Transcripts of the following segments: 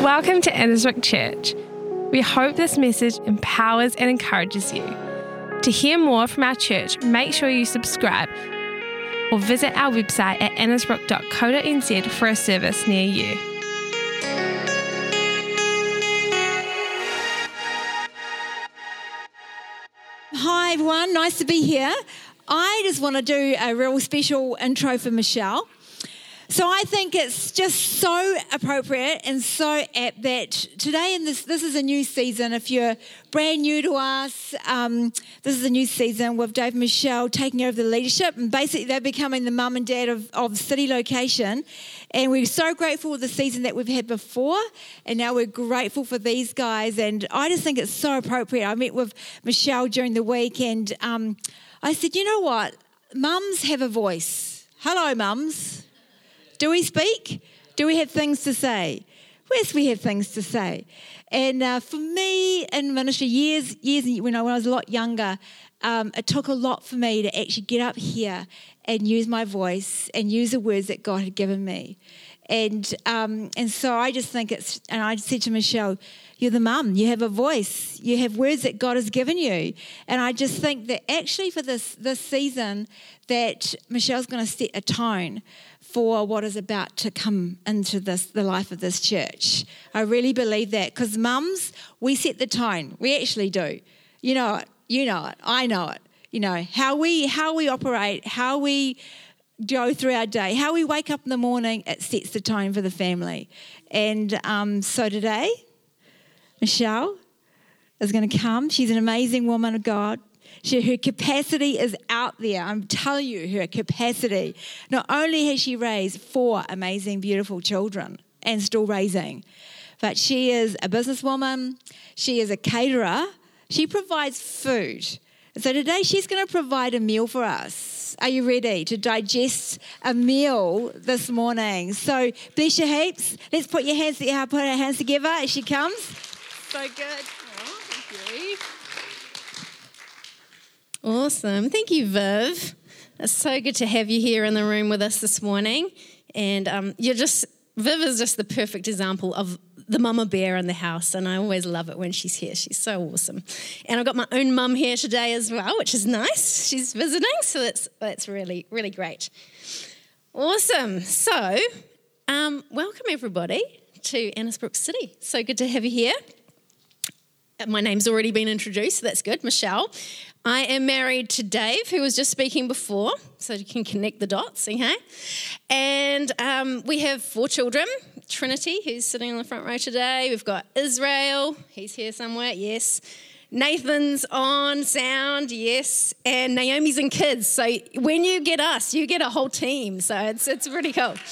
Welcome to Annesbrook Church. We hope this message empowers and encourages you. To hear more from our church, make sure you subscribe or visit our website at annesbrook.co.nz for a service near you. Hi, everyone. Nice to be here. I just want to do a real special intro for Michelle. So I think it's just so appropriate and so apt that today in this this is a new season. If you're brand new to us, um, this is a new season with Dave and Michelle taking over the leadership, and basically they're becoming the mum and dad of, of city location. And we're so grateful for the season that we've had before, and now we're grateful for these guys. And I just think it's so appropriate. I met with Michelle during the week, and um, I said, you know what, mums have a voice. Hello, mums. Do we speak? Do we have things to say? Yes, we have things to say. And uh, for me in ministry, years, years when I, when I was a lot younger, um, it took a lot for me to actually get up here and use my voice and use the words that God had given me. And um, and so I just think it's, and I said to Michelle, you're the mum, you have a voice, you have words that God has given you. And I just think that actually for this, this season, that Michelle's going to set a tone for what is about to come into this the life of this church. I really believe that because mums, we set the tone. We actually do. You know it. You know it. I know it. You know how we how we operate, how we go through our day, how we wake up in the morning. It sets the tone for the family. And um, so today, Michelle is going to come. She's an amazing woman of God. She, her capacity is out there. I'm telling you, her capacity. Not only has she raised four amazing, beautiful children and still raising, but she is a businesswoman, she is a caterer, she provides food. So today she's going to provide a meal for us. Are you ready to digest a meal this morning? So bless your heaps. Let's put your hands together, put our hands together as she comes. So good. Oh, thank you. Awesome. Thank you, Viv. It's so good to have you here in the room with us this morning. And um, you're just, Viv is just the perfect example of the mama bear in the house. And I always love it when she's here. She's so awesome. And I've got my own mum here today as well, which is nice. She's visiting. So that's, that's really, really great. Awesome. So, um, welcome everybody to Annesbrook City. So good to have you here. My name's already been introduced, so that's good, Michelle. I am married to Dave, who was just speaking before, so you can connect the dots, okay? And um, we have four children Trinity, who's sitting on the front row today. We've got Israel, he's here somewhere, yes. Nathan's on sound, yes. And Naomi's and kids. So when you get us, you get a whole team. So it's, it's pretty cool.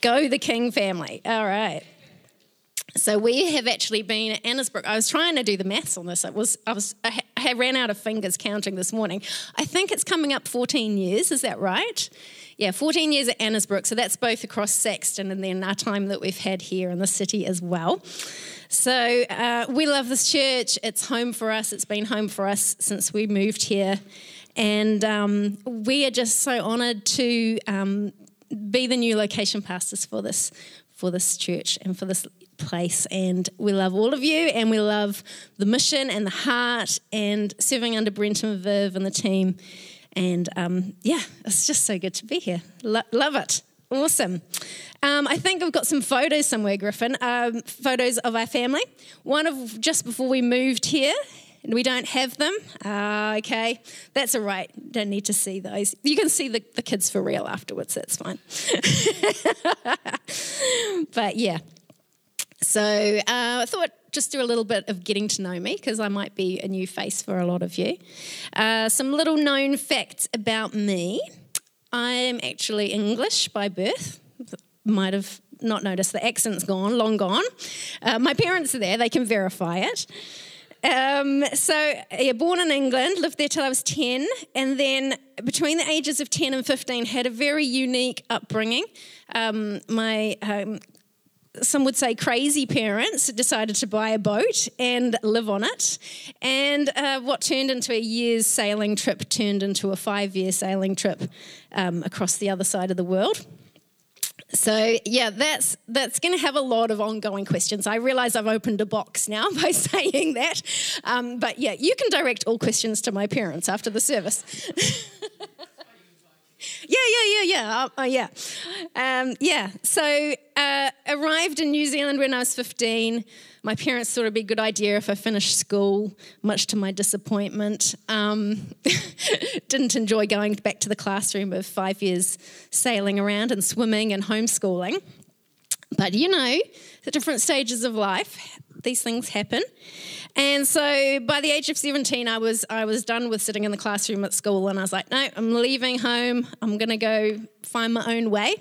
Go the King family. All right. So we have actually been at Annesbrook. I was trying to do the maths on this. It was I was I ran out of fingers counting this morning. I think it's coming up 14 years. Is that right? Yeah, 14 years at Annesbrook. So that's both across Saxton and then our time that we've had here in the city as well. So uh, we love this church. It's home for us. It's been home for us since we moved here, and um, we are just so honoured to um, be the new location pastors for this for this church and for this place. And we love all of you, and we love the mission and the heart, and serving under Brent and Viv and the team. And um, yeah, it's just so good to be here. Lo- love it. Awesome. Um, I think I've got some photos somewhere, Griffin. Um, photos of our family. One of just before we moved here, and we don't have them. Uh, okay, that's all right. Don't need to see those. You can see the, the kids for real afterwards. That's fine. but yeah, so uh, I thought just do a little bit of getting to know me because I might be a new face for a lot of you. Uh, some little known facts about me. I am actually English by birth. Might have not noticed the accent's gone, long gone. Uh, my parents are there, they can verify it. Um, so, yeah, born in England, lived there till I was 10, and then between the ages of 10 and 15, had a very unique upbringing. Um, my um, some would say crazy parents decided to buy a boat and live on it. And uh, what turned into a year's sailing trip turned into a five year sailing trip um, across the other side of the world. So yeah, that's that's going to have a lot of ongoing questions. I realise I've opened a box now by saying that, um, but yeah, you can direct all questions to my parents after the service. yeah, yeah, yeah, yeah, uh, uh, yeah, um, yeah. So uh, arrived in New Zealand when I was fifteen. My parents thought it'd be a good idea if I finished school, much to my disappointment. Um, didn't enjoy going back to the classroom of five years sailing around and swimming and homeschooling. But you know, the different stages of life, these things happen. And so by the age of 17, I was, I was done with sitting in the classroom at school, and I was like, no, I'm leaving home. I'm going to go find my own way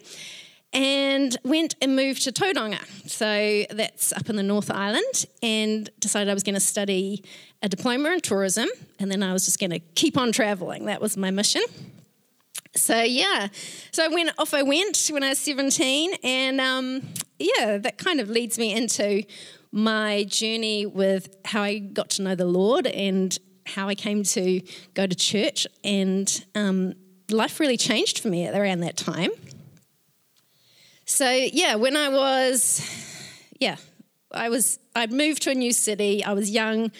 and went and moved to Tauranga. So that's up in the North Island, and decided I was going to study a diploma in tourism, and then I was just going to keep on traveling. That was my mission. So yeah, so I went off. I went when I was seventeen, and um, yeah, that kind of leads me into my journey with how I got to know the Lord and how I came to go to church, and um, life really changed for me around that time. So yeah, when I was, yeah, I was, I'd moved to a new city. I was young,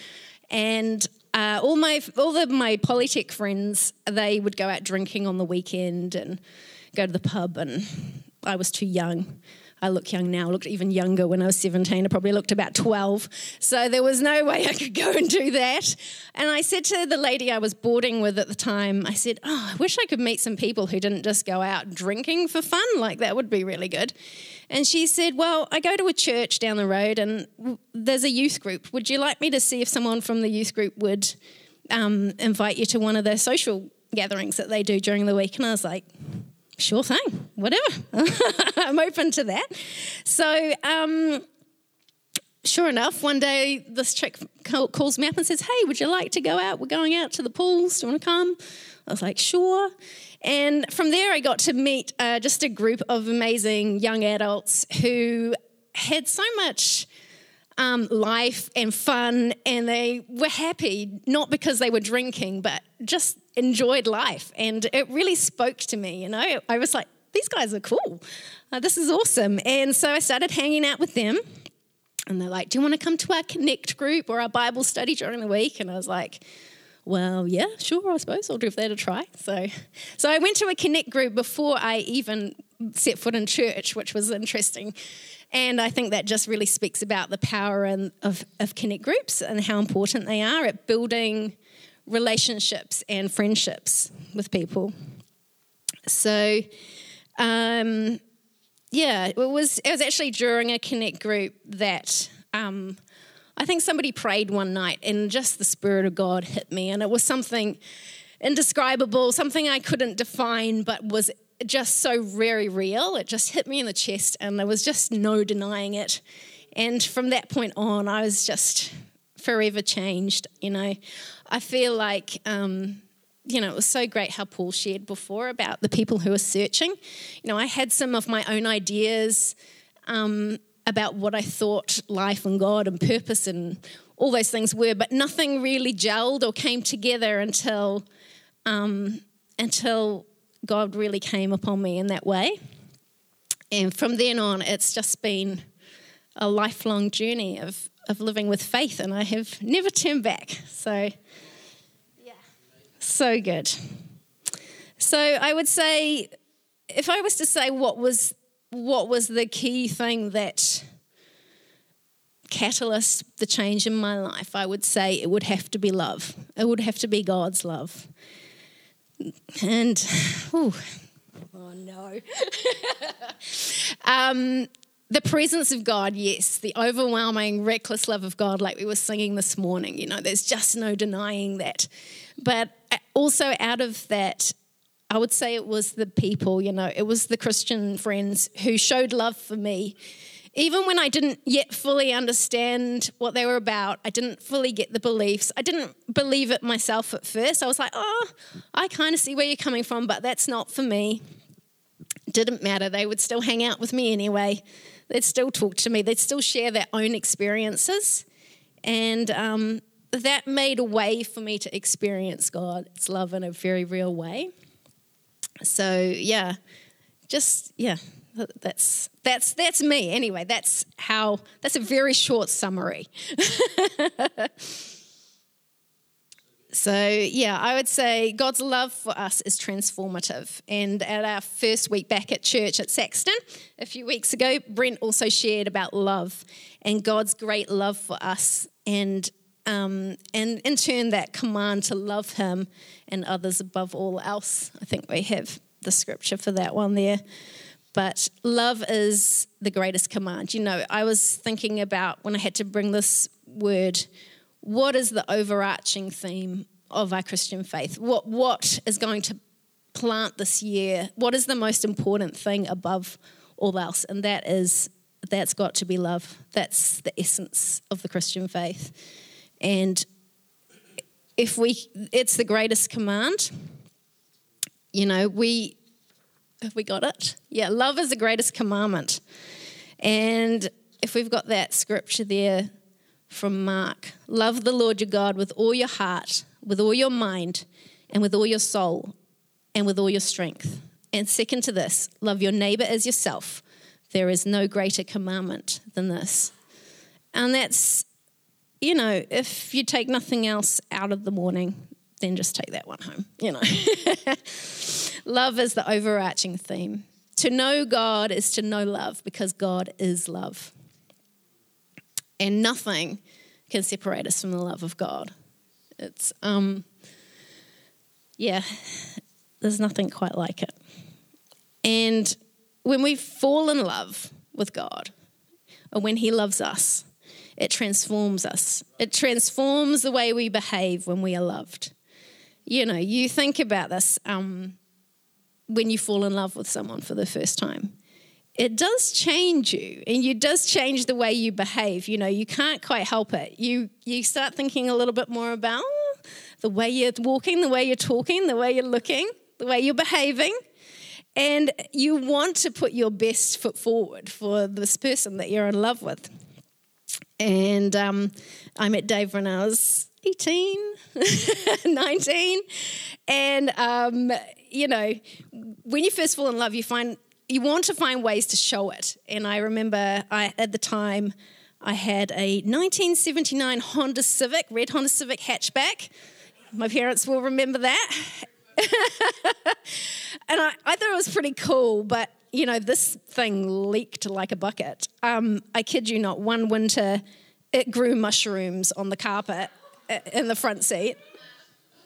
and uh, all my all of my polytech friends they would go out drinking on the weekend and go to the pub, and I was too young. I look young now. I looked even younger when I was 17. I probably looked about 12. So there was no way I could go and do that. And I said to the lady I was boarding with at the time, I said, Oh, I wish I could meet some people who didn't just go out drinking for fun. Like that would be really good. And she said, Well, I go to a church down the road and there's a youth group. Would you like me to see if someone from the youth group would um, invite you to one of their social gatherings that they do during the week? And I was like, sure thing, whatever. I'm open to that. So, um, sure enough, one day this chick calls me up and says, Hey, would you like to go out? We're going out to the pools. Do you want to come? I was like, Sure. And from there, I got to meet uh, just a group of amazing young adults who had so much um, life and fun, and they were happy, not because they were drinking, but just enjoyed life. And it really spoke to me, you know. I was like, these guys are cool. Uh, this is awesome. And so I started hanging out with them. And they're like, Do you want to come to our Connect group or our Bible study during the week? And I was like, well, yeah, sure, I suppose I'll give that a try. So, so I went to a Connect group before I even set foot in church, which was interesting. And I think that just really speaks about the power and, of, of connect groups and how important they are at building relationships and friendships with people. So, um, yeah, it was, it was actually during a connect group that um, I think somebody prayed one night and just the Spirit of God hit me. And it was something indescribable, something I couldn't define, but was just so very real. It just hit me in the chest, and there was just no denying it. And from that point on, I was just forever changed. You know, I feel like. Um, you know, it was so great how Paul shared before about the people who are searching. You know, I had some of my own ideas um, about what I thought life and God and purpose and all those things were, but nothing really gelled or came together until um, until God really came upon me in that way. And from then on, it's just been a lifelong journey of, of living with faith, and I have never turned back. So, yeah, so good. So, I would say, if I was to say what was what was the key thing that catalyst the change in my life, I would say it would have to be love. It would have to be God's love. And, oh, oh no. um, the presence of God, yes, the overwhelming, reckless love of God, like we were singing this morning, you know, there's just no denying that. But uh, also, out of that, I would say it was the people, you know, it was the Christian friends who showed love for me even when I didn't yet fully understand what they were about, I didn't fully get the beliefs. I didn't believe it myself at first. I was like, oh, I kind of see where you're coming from, but that's not for me. didn't matter. They would still hang out with me anyway. They'd still talk to me. They'd still share their own experiences. And um, that made a way for me to experience God's love in a very real way. So, yeah, just, yeah, That's that's that's me anyway. That's how. That's a very short summary. so yeah, I would say God's love for us is transformative. And at our first week back at church at Saxton a few weeks ago, Brent also shared about love and God's great love for us, and um, and in turn that command to love Him and others above all else. I think we have the scripture for that one there. But love is the greatest command. You know, I was thinking about when I had to bring this word, what is the overarching theme of our Christian faith? What, what is going to plant this year? What is the most important thing above all else? And that is, that's got to be love. That's the essence of the Christian faith. And if we, it's the greatest command. You know, we, have we got it? Yeah, love is the greatest commandment. And if we've got that scripture there from Mark, love the Lord your God with all your heart, with all your mind, and with all your soul, and with all your strength. And second to this, love your neighbor as yourself. There is no greater commandment than this. And that's, you know, if you take nothing else out of the morning, then just take that one home, you know. love is the overarching theme. To know God is to know love because God is love. And nothing can separate us from the love of God. It's, um, yeah, there's nothing quite like it. And when we fall in love with God, or when He loves us, it transforms us. It transforms the way we behave when we are loved you know, you think about this um, when you fall in love with someone for the first time. It does change you, and it does change the way you behave. You know, you can't quite help it. You you start thinking a little bit more about the way you're walking, the way you're talking, the way you're looking, the way you're behaving. And you want to put your best foot forward for this person that you're in love with. And um, I met Dave when I was 18, 19. And, um, you know, when you first fall in love, you find you want to find ways to show it. And I remember I, at the time, I had a 1979 Honda Civic, red Honda Civic hatchback. My parents will remember that. and I, I, thought it was pretty cool, but you know, this thing leaked like a bucket. Um, I kid you not, one winter it grew mushrooms on the carpet in the front seat.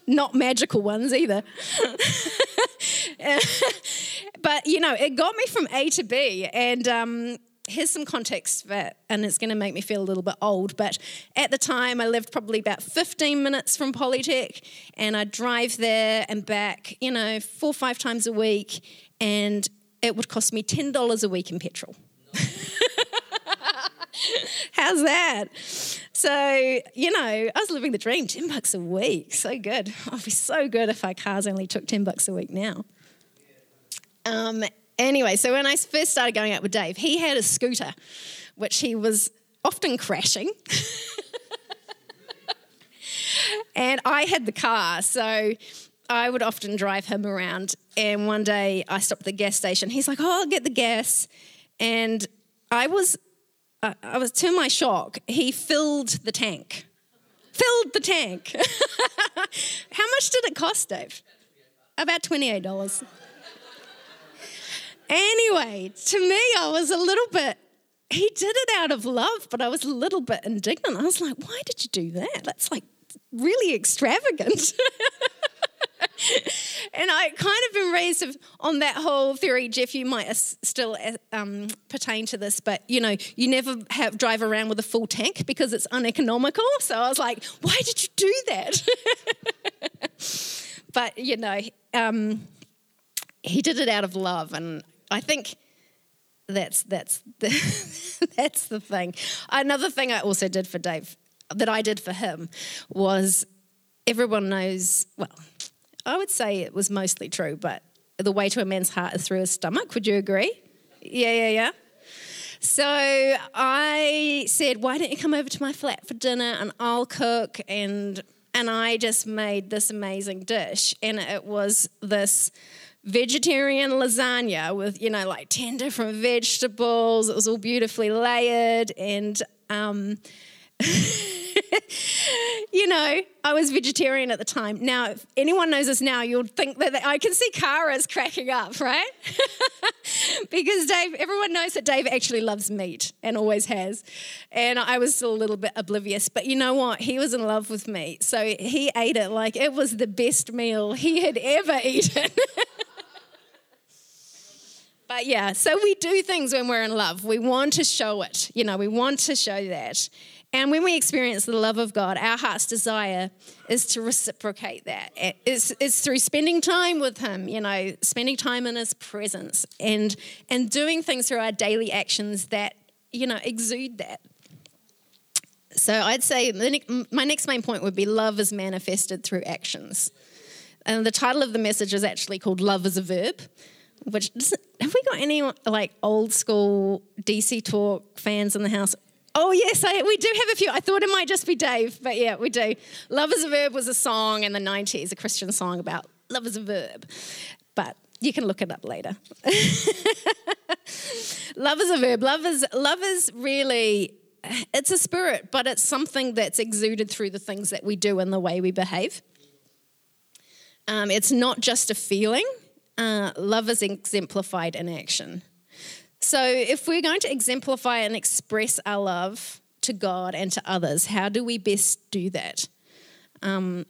Not magical ones either. but, you know, it got me from A to B. And um, here's some context for it, and it's going to make me feel a little bit old. But at the time, I lived probably about 15 minutes from Polytech, and I'd drive there and back, you know, four or five times a week, and it would cost me $10 a week in petrol. How's that? So, you know, I was living the dream 10 bucks a week. So good. I'd be so good if our cars only took 10 bucks a week now. Um, anyway, so when I first started going out with Dave, he had a scooter, which he was often crashing. and I had the car. So I would often drive him around. And one day I stopped at the gas station. He's like, Oh, I'll get the gas. And I was I was to my shock, he filled the tank. Filled the tank. How much did it cost, Dave? About $28. anyway, to me, I was a little bit, he did it out of love, but I was a little bit indignant. I was like, why did you do that? That's like really extravagant. and I kind of been raised on that whole theory. Jeff, you might still uh, um, pertain to this, but you know, you never have drive around with a full tank because it's uneconomical. So I was like, why did you do that? but you know, um, he did it out of love, and I think that's that's the, that's the thing. Another thing I also did for Dave that I did for him was everyone knows well I would say it was mostly true, but the way to a man's heart is through his stomach. Would you agree? Yeah, yeah, yeah. So I said, "Why don't you come over to my flat for dinner and I'll cook?" And and I just made this amazing dish, and it was this vegetarian lasagna with, you know, like 10 different vegetables. It was all beautifully layered. And, um, you know, I was vegetarian at the time. Now, if anyone knows us now, you'll think that I can see Kara's cracking up, right? because Dave, everyone knows that Dave actually loves meat and always has. And I was still a little bit oblivious. But you know what? He was in love with meat. So he ate it like it was the best meal he had ever eaten. But yeah, so we do things when we're in love. We want to show it. You know, we want to show that. And when we experience the love of God, our heart's desire is to reciprocate that. It's, it's through spending time with Him, you know, spending time in His presence and, and doing things through our daily actions that, you know, exude that. So I'd say my next main point would be love is manifested through actions. And the title of the message is actually called Love is a Verb, which have we got any like old school DC talk fans in the house? Oh, yes, I, we do have a few. I thought it might just be Dave, but yeah, we do. Love is a Verb was a song in the 90s, a Christian song about love is a verb. But you can look it up later. love is a verb. Love is, love is really, it's a spirit, but it's something that's exuded through the things that we do and the way we behave. Um, it's not just a feeling, uh, love is exemplified in action. So, if we're going to exemplify and express our love to God and to others, how do we best do that? Um,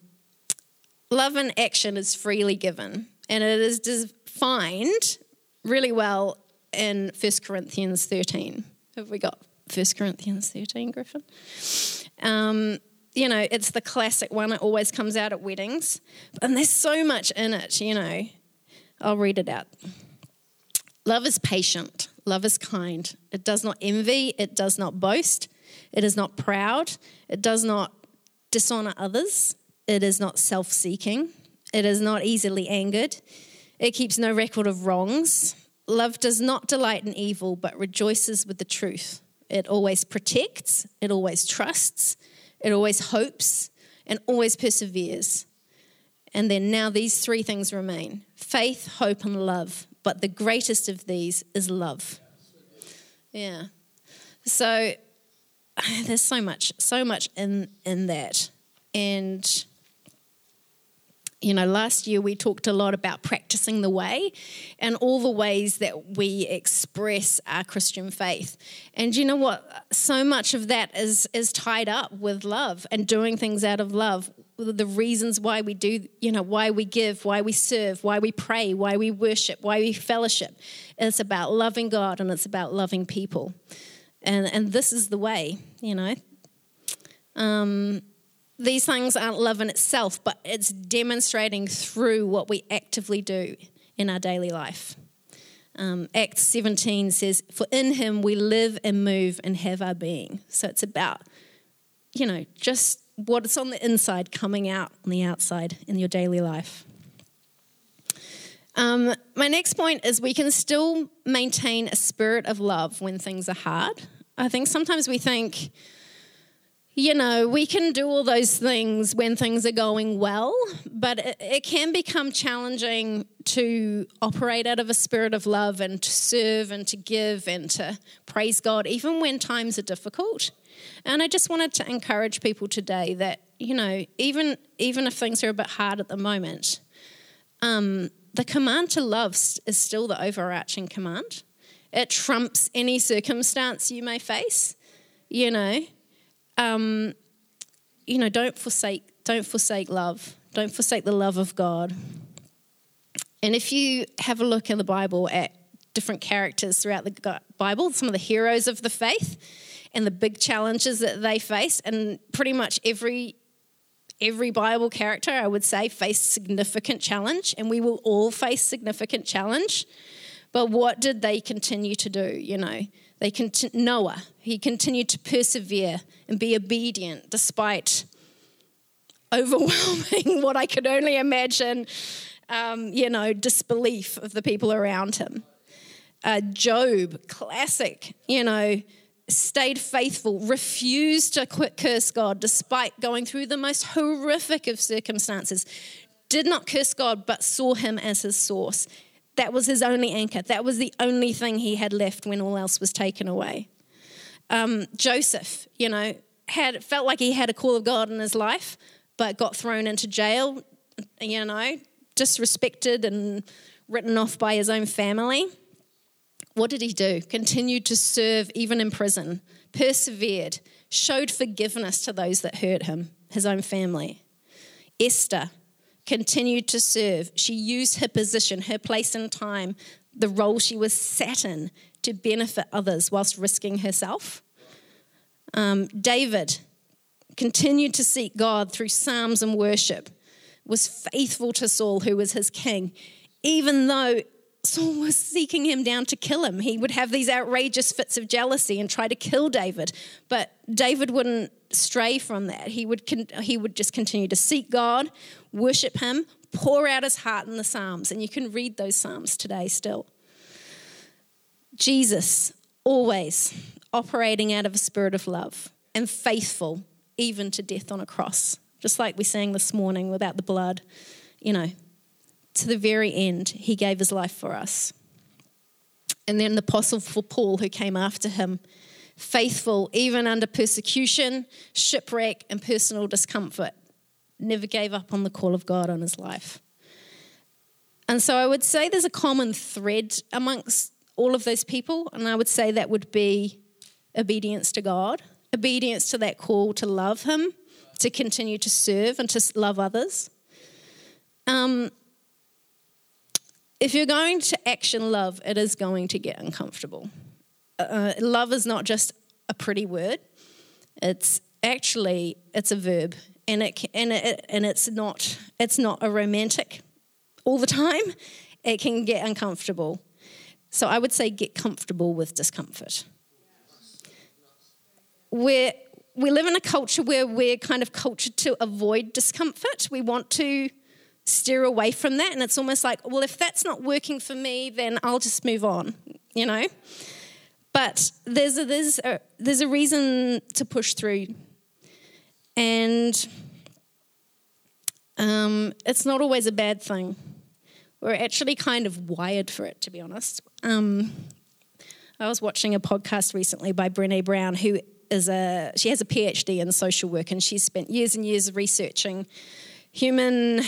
love in action is freely given, and it is defined really well in 1 Corinthians 13. Have we got 1 Corinthians 13, Griffin? Um, you know, it's the classic one. It always comes out at weddings. And there's so much in it, you know. I'll read it out. Love is patient. Love is kind. It does not envy. It does not boast. It is not proud. It does not dishonor others. It is not self seeking. It is not easily angered. It keeps no record of wrongs. Love does not delight in evil, but rejoices with the truth. It always protects. It always trusts. It always hopes and always perseveres. And then now these three things remain faith, hope, and love. But the greatest of these is love. Yeah. So there's so much, so much in in that. And you know, last year we talked a lot about practicing the way and all the ways that we express our Christian faith. And you know what? So much of that is is tied up with love and doing things out of love. The reasons why we do, you know, why we give, why we serve, why we pray, why we worship, why we fellowship. It's about loving God and it's about loving people. And and this is the way, you know. Um, these things aren't love in itself, but it's demonstrating through what we actively do in our daily life. Um, Acts 17 says, For in him we live and move and have our being. So it's about, you know, just what's on the inside coming out on the outside in your daily life. Um, my next point is we can still maintain a spirit of love when things are hard. I think sometimes we think, you know, we can do all those things when things are going well, but it, it, can become challenging to operate out of a spirit of love and to serve and to give and to praise God, even when times are difficult. And I just wanted to encourage people today that, you know, even, even if things are a bit hard at the moment, um, the command to love is still the overarching command. It trumps any circumstance you may face, you know um, you know, don't forsake, don't forsake love. Don't forsake the love of God. And if you have a look in the Bible at different characters throughout the Bible, some of the heroes of the faith and the big challenges that they face, and pretty much every every Bible character, I would say, faced significant challenge, and we will all face significant challenge. But what did they continue to do? You know, they conti- Noah, he continued to persevere and be obedient despite overwhelming what I could only imagine, um, you know, disbelief of the people around him. Uh, Job, classic, you know, stayed faithful, refused to curse God despite going through the most horrific of circumstances, did not curse God, but saw him as his source. That was his only anchor. That was the only thing he had left when all else was taken away. Um, Joseph, you know, had felt like he had a call of God in his life, but got thrown into jail, you know, disrespected and written off by his own family. What did he do? Continued to serve even in prison, persevered, showed forgiveness to those that hurt him, his own family. Esther continued to serve. She used her position, her place in time, the role she was sat in to benefit others whilst risking herself. Um, David continued to seek God through psalms and worship, was faithful to Saul, who was his king, even though Saul was seeking him down to kill him. He would have these outrageous fits of jealousy and try to kill David, but David wouldn't stray from that. He would, he would just continue to seek God, worship him, pour out his heart in the Psalms, and you can read those Psalms today still. Jesus, always operating out of a spirit of love and faithful, even to death on a cross. Just like we sang this morning, without the blood, you know, to the very end, he gave his life for us. And then the apostle for Paul, who came after him, faithful even under persecution, shipwreck, and personal discomfort, never gave up on the call of God on his life. And so I would say there's a common thread amongst all of those people, and I would say that would be obedience to God, obedience to that call to love Him, to continue to serve and to love others. Um, if you're going to action love, it is going to get uncomfortable. Uh, love is not just a pretty word; it's actually it's a verb, and it and it and it's not it's not a romantic all the time. It can get uncomfortable. So I would say get comfortable with discomfort. We're, we live in a culture where we're kind of cultured to avoid discomfort. We want to steer away from that, and it's almost like, well, if that's not working for me, then I'll just move on, you know? But there's a, there's a, there's a reason to push through. And um, it's not always a bad thing. We're actually kind of wired for it, to be honest. Um, I was watching a podcast recently by Brene Brown, who is a she has a PhD in social work, and she's spent years and years researching human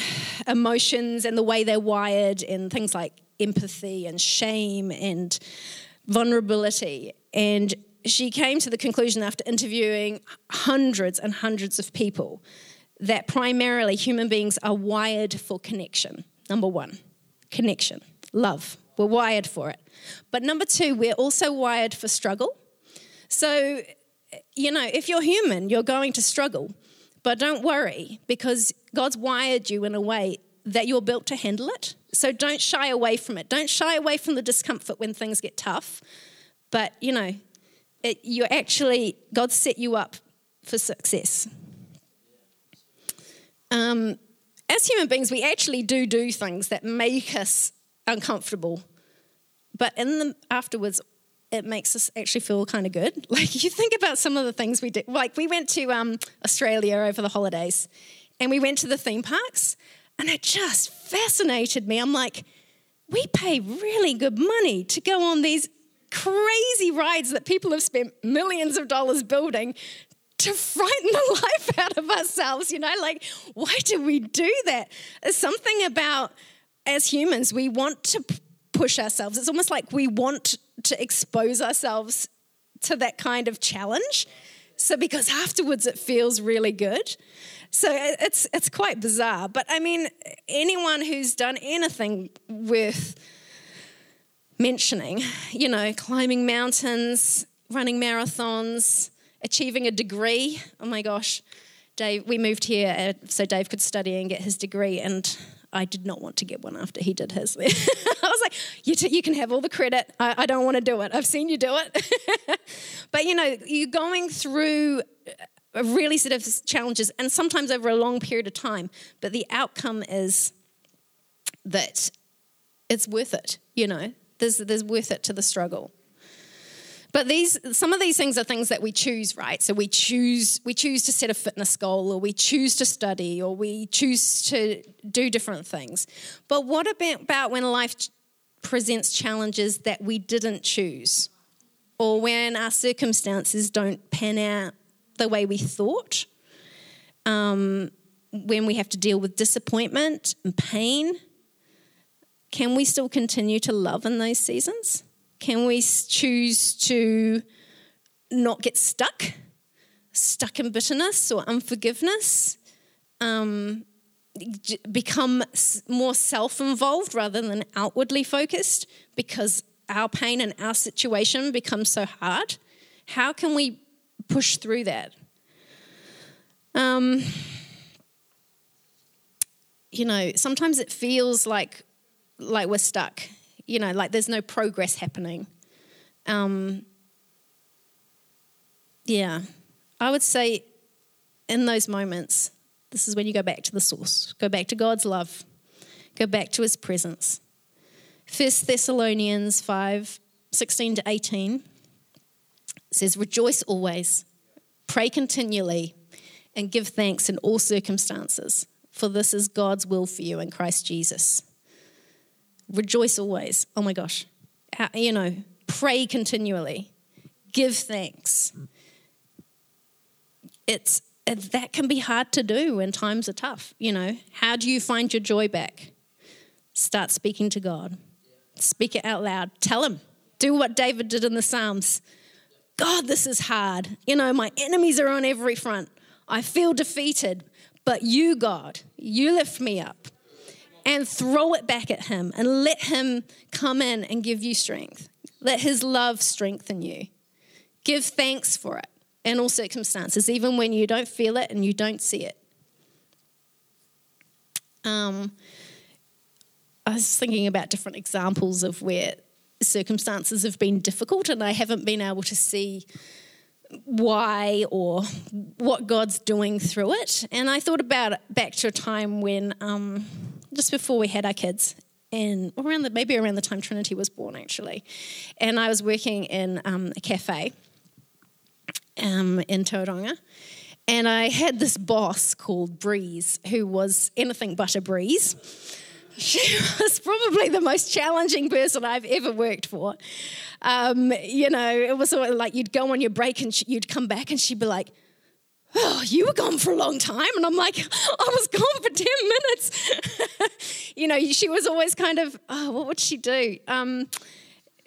emotions and the way they're wired, and things like empathy and shame and vulnerability. And she came to the conclusion after interviewing hundreds and hundreds of people that primarily human beings are wired for connection. Number one connection, love. We're wired for it. But number two, we're also wired for struggle. So, you know, if you're human, you're going to struggle. But don't worry, because God's wired you in a way that you're built to handle it. So don't shy away from it. Don't shy away from the discomfort when things get tough. But, you know, it, you're actually, God set you up for success. Um, as human beings, we actually do do things that make us uncomfortable, but in the afterwards, it makes us actually feel kind of good. Like you think about some of the things we did. Like we went to um, Australia over the holidays, and we went to the theme parks, and it just fascinated me. I'm like, we pay really good money to go on these crazy rides that people have spent millions of dollars building to frighten the life out of ourselves. You know, like, why do we do that? There's something about, as humans, we want to push ourselves. It's almost like we want to expose ourselves to that kind of challenge. So, because afterwards it feels really good. So it's it's quite bizarre. But I mean, anyone who's done anything worth mentioning, you know, climbing mountains, running marathons, achieving a degree. Oh my gosh, Dave, we moved here uh, so Dave could study and get his degree, and I did not want to get one after he did his. I was like, you, t- you can have all the credit. I, I don't want to do it. I've seen you do it. but you know, you're going through a really set of challenges, and sometimes over a long period of time, but the outcome is that it's worth it, you know, there's, there's worth it to the struggle. but these some of these things are things that we choose, right? So we choose we choose to set a fitness goal or we choose to study or we choose to do different things. But what about when life presents challenges that we didn't choose? Or when our circumstances don't pan out the way we thought? Um, when we have to deal with disappointment and pain, can we still continue to love in those seasons? Can we choose to not get stuck, stuck in bitterness or unforgiveness? Um, become more self involved rather than outwardly focused because our pain and our situation becomes so hard? How can we push through that? Um, you know, sometimes it feels like like we're stuck you know, like there's no progress happening. Um, yeah, I would say in those moments, this is when you go back to the source, go back to God's love, go back to his presence. First Thessalonians 5 16 to 18 says, Rejoice always, pray continually, and give thanks in all circumstances, for this is God's will for you in Christ Jesus. Rejoice always. Oh my gosh. You know, pray continually. Give thanks. It's that can be hard to do when times are tough, you know. How do you find your joy back? Start speaking to God. Speak it out loud. Tell him. Do what David did in the Psalms. God, this is hard. You know, my enemies are on every front. I feel defeated, but you, God, you lift me up and throw it back at Him and let Him come in and give you strength. Let His love strengthen you. Give thanks for it in all circumstances, even when you don't feel it and you don't see it. Um, I was thinking about different examples of where circumstances have been difficult and I haven't been able to see why or what God's doing through it. And I thought about it back to a time when um, just before we had our kids, and around the, maybe around the time Trinity was born, actually. And I was working in um, a cafe um, in Tauranga. And I had this boss called Breeze, who was anything but a breeze. She was probably the most challenging person I've ever worked for. Um, you know, it was sort of like you'd go on your break and you'd come back and she'd be like, oh, you were gone for a long time. And I'm like, I was gone for 10 minutes. you know, she was always kind of, oh, what would she do? Um,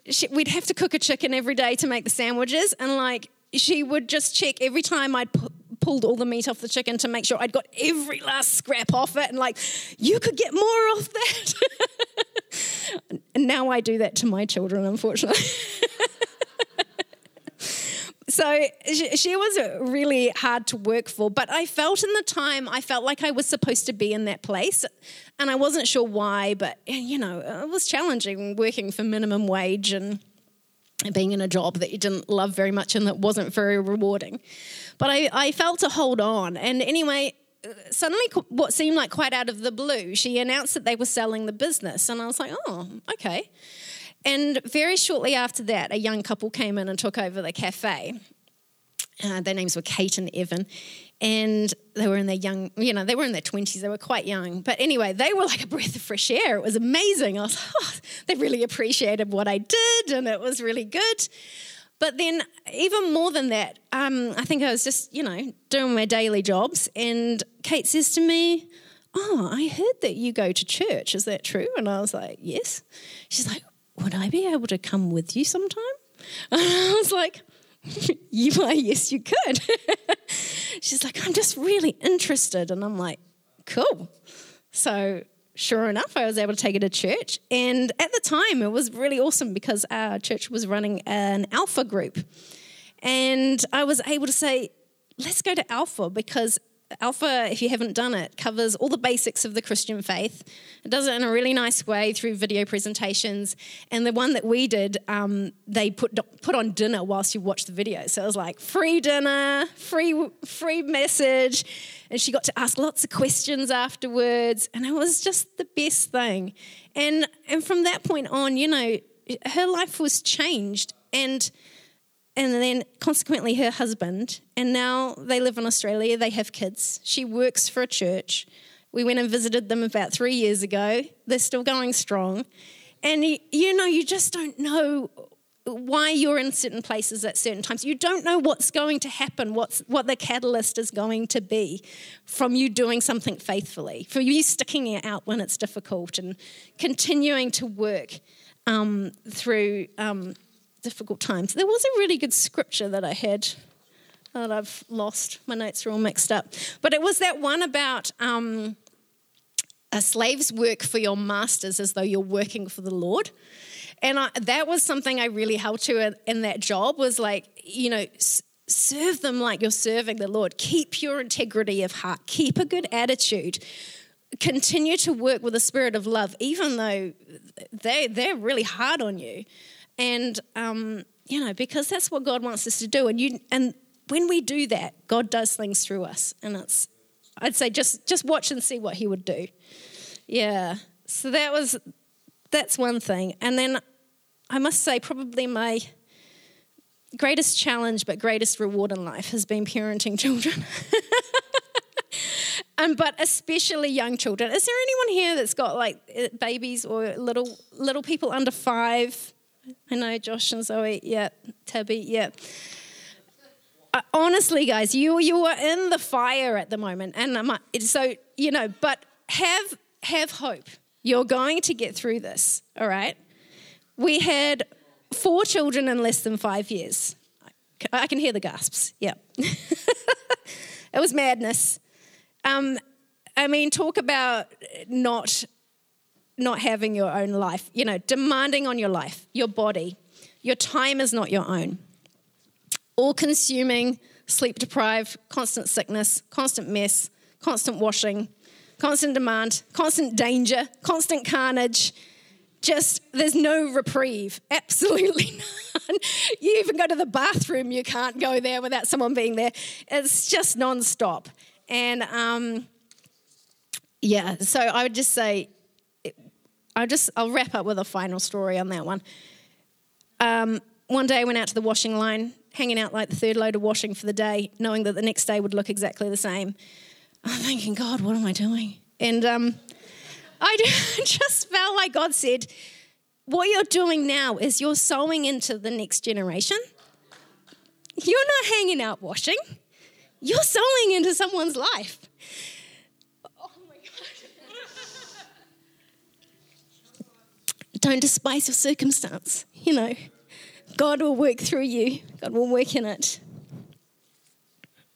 she, we'd have to cook a chicken every day to make the sandwiches. And like, she would just check every time I'd pu- pulled all the meat off the chicken to make sure I'd got every last scrap off it. And like, you could get more off that. and now I do that to my children, unfortunately. so she, she, was really hard to work for but i felt in the time i felt like i was supposed to be in that place and i wasn't sure why but you know it was challenging working for minimum wage and being in a job that you didn't love very much and that wasn't very rewarding. But i, I felt to hold on and anyway suddenly what seemed like quite out of the blue she announced that they were selling the business and i was like oh okay and very shortly after that, a young couple came in and took over the cafe. Uh, their names were Kate and Evan. And they were in their young, you know, they were in their 20s. They were quite young. But anyway, they were like a breath of fresh air. It was amazing. I was oh, they really appreciated what I did, and it was really good. But then, even more than that, um, I think I was just, you know, doing my daily jobs. And Kate says to me, Oh, I heard that you go to church. Is that true? And I was like, Yes. She's like, would I be able to come with you sometime? And I was like, you yes, you could. She's like, I'm just really interested. And I'm like, cool. So sure enough, I was able to take her to church. And at the time, it was really awesome because our church was running an alpha group. And I was able to say, let's go to alpha because Alpha, if you haven't done it, covers all the basics of the Christian faith. It does it in a really nice way through video presentations. And the one that we did, um, they put put on dinner whilst you watch the video. So it was like free dinner, free free message, and she got to ask lots of questions afterwards, and it was just the best thing. And and from that point on, you know, her life was changed, and and then consequently her husband. And now they live in Australia. They have kids. She works for a church. We went and visited them about three years ago. They're still going strong. And you, know, you just don't know why you're in certain places at certain times. You don't know what's going to happen, what's, what the catalyst is going to be from you doing something faithfully, for you sticking it out when it's difficult and continuing to work um, through um, difficult times. There was a really good scripture that I had that I've lost. My notes are all mixed up. But it was that one about um, a slave's work for your masters as though you're working for the Lord. And I, that was something I really held to in, in that job was like, you know, s- serve them like you're serving the Lord. Keep your integrity of heart. Keep a good attitude. Continue to work with a spirit of love, even though they, they're really hard on you. And, um, you know, because that's what God wants us to do. And, you, and when we do that, God does things through us. And it's, I'd say just, just watch and see what he would do. Yeah. So that was, that's one thing. And then I must say, probably my greatest challenge but greatest reward in life has been parenting children. um, but especially young children. Is there anyone here that's got like uh, babies or little little people under five? I know Josh and Zoe, yeah, Tabby, yeah. Uh, honestly, guys, you you are in the fire at the moment, and I'm, so you know. But have have hope. You're going to get through this. All right. We had four children in less than five years. I can hear the gasps. Yeah. it was madness. Um, I mean, talk about not not having your own life. You know, demanding on your life, your body, your time is not your own. All consuming, sleep deprived, constant sickness, constant mess, constant washing, constant demand, constant danger, constant carnage. Just, there's no reprieve, absolutely none. You even go to the bathroom, you can't go there without someone being there. It's just nonstop. And um, yeah, so I would just say, I just I'll wrap up with a final story on that one. Um, one day I went out to the washing line, hanging out like the third load of washing for the day, knowing that the next day would look exactly the same. I'm thinking, God, what am I doing? And um, I just felt like God said, What you're doing now is you're sowing into the next generation. You're not hanging out washing, you're sowing into someone's life. Oh my God. Don't despise your circumstance. You know, God will work through you, God will work in it.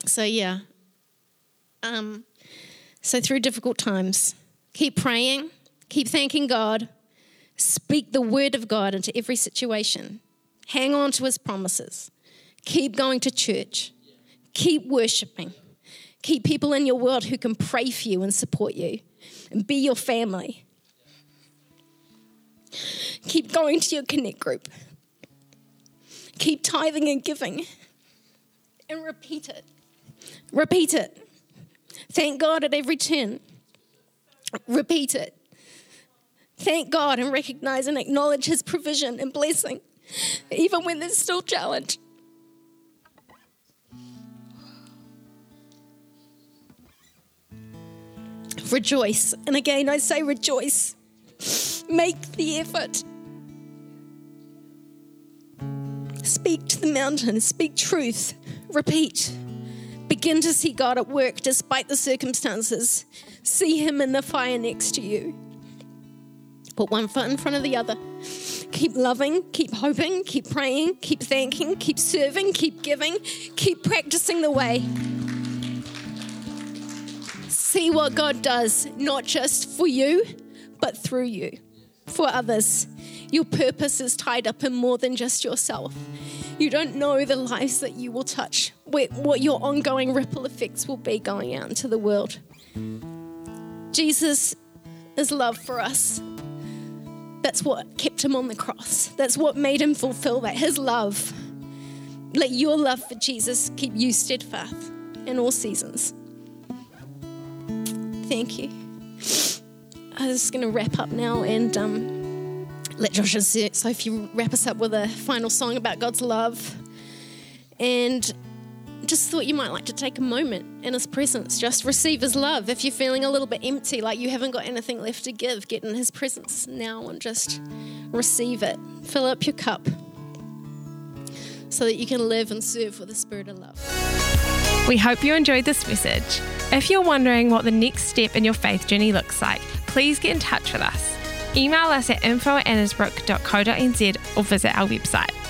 So, yeah. Um, so, through difficult times, keep praying, keep thanking God, speak the word of God into every situation, hang on to his promises, keep going to church, keep worshiping, keep people in your world who can pray for you and support you, and be your family. Keep going to your connect group. Keep tithing and giving. And repeat it. Repeat it. Thank God at every turn. Repeat it. Thank God and recognize and acknowledge His provision and blessing, even when there's still challenge. Rejoice. And again, I say rejoice. Make the effort. Speak to the mountain, speak truth, repeat. Begin to see God at work despite the circumstances. See Him in the fire next to you. Put one foot in front of the other. Keep loving, keep hoping, keep praying, keep thanking, keep serving, keep giving, keep practicing the way. See what God does, not just for you, but through you, for others. Your purpose is tied up in more than just yourself. You don't know the lives that you will touch, what your ongoing ripple effects will be going out into the world. Jesus is love for us. That's what kept him on the cross. That's what made him fulfill that. His love. Let your love for Jesus keep you steadfast in all seasons. Thank you. I'm just going to wrap up now and um, let Josh and Sophie wrap us up with a final song about God's love. and just thought you might like to take a moment in his presence, just receive his love. If you're feeling a little bit empty, like you haven't got anything left to give, get in his presence now and just receive it. Fill up your cup so that you can live and serve with the spirit of love. We hope you enjoyed this message. If you're wondering what the next step in your faith journey looks like, please get in touch with us. Email us at info at or visit our website.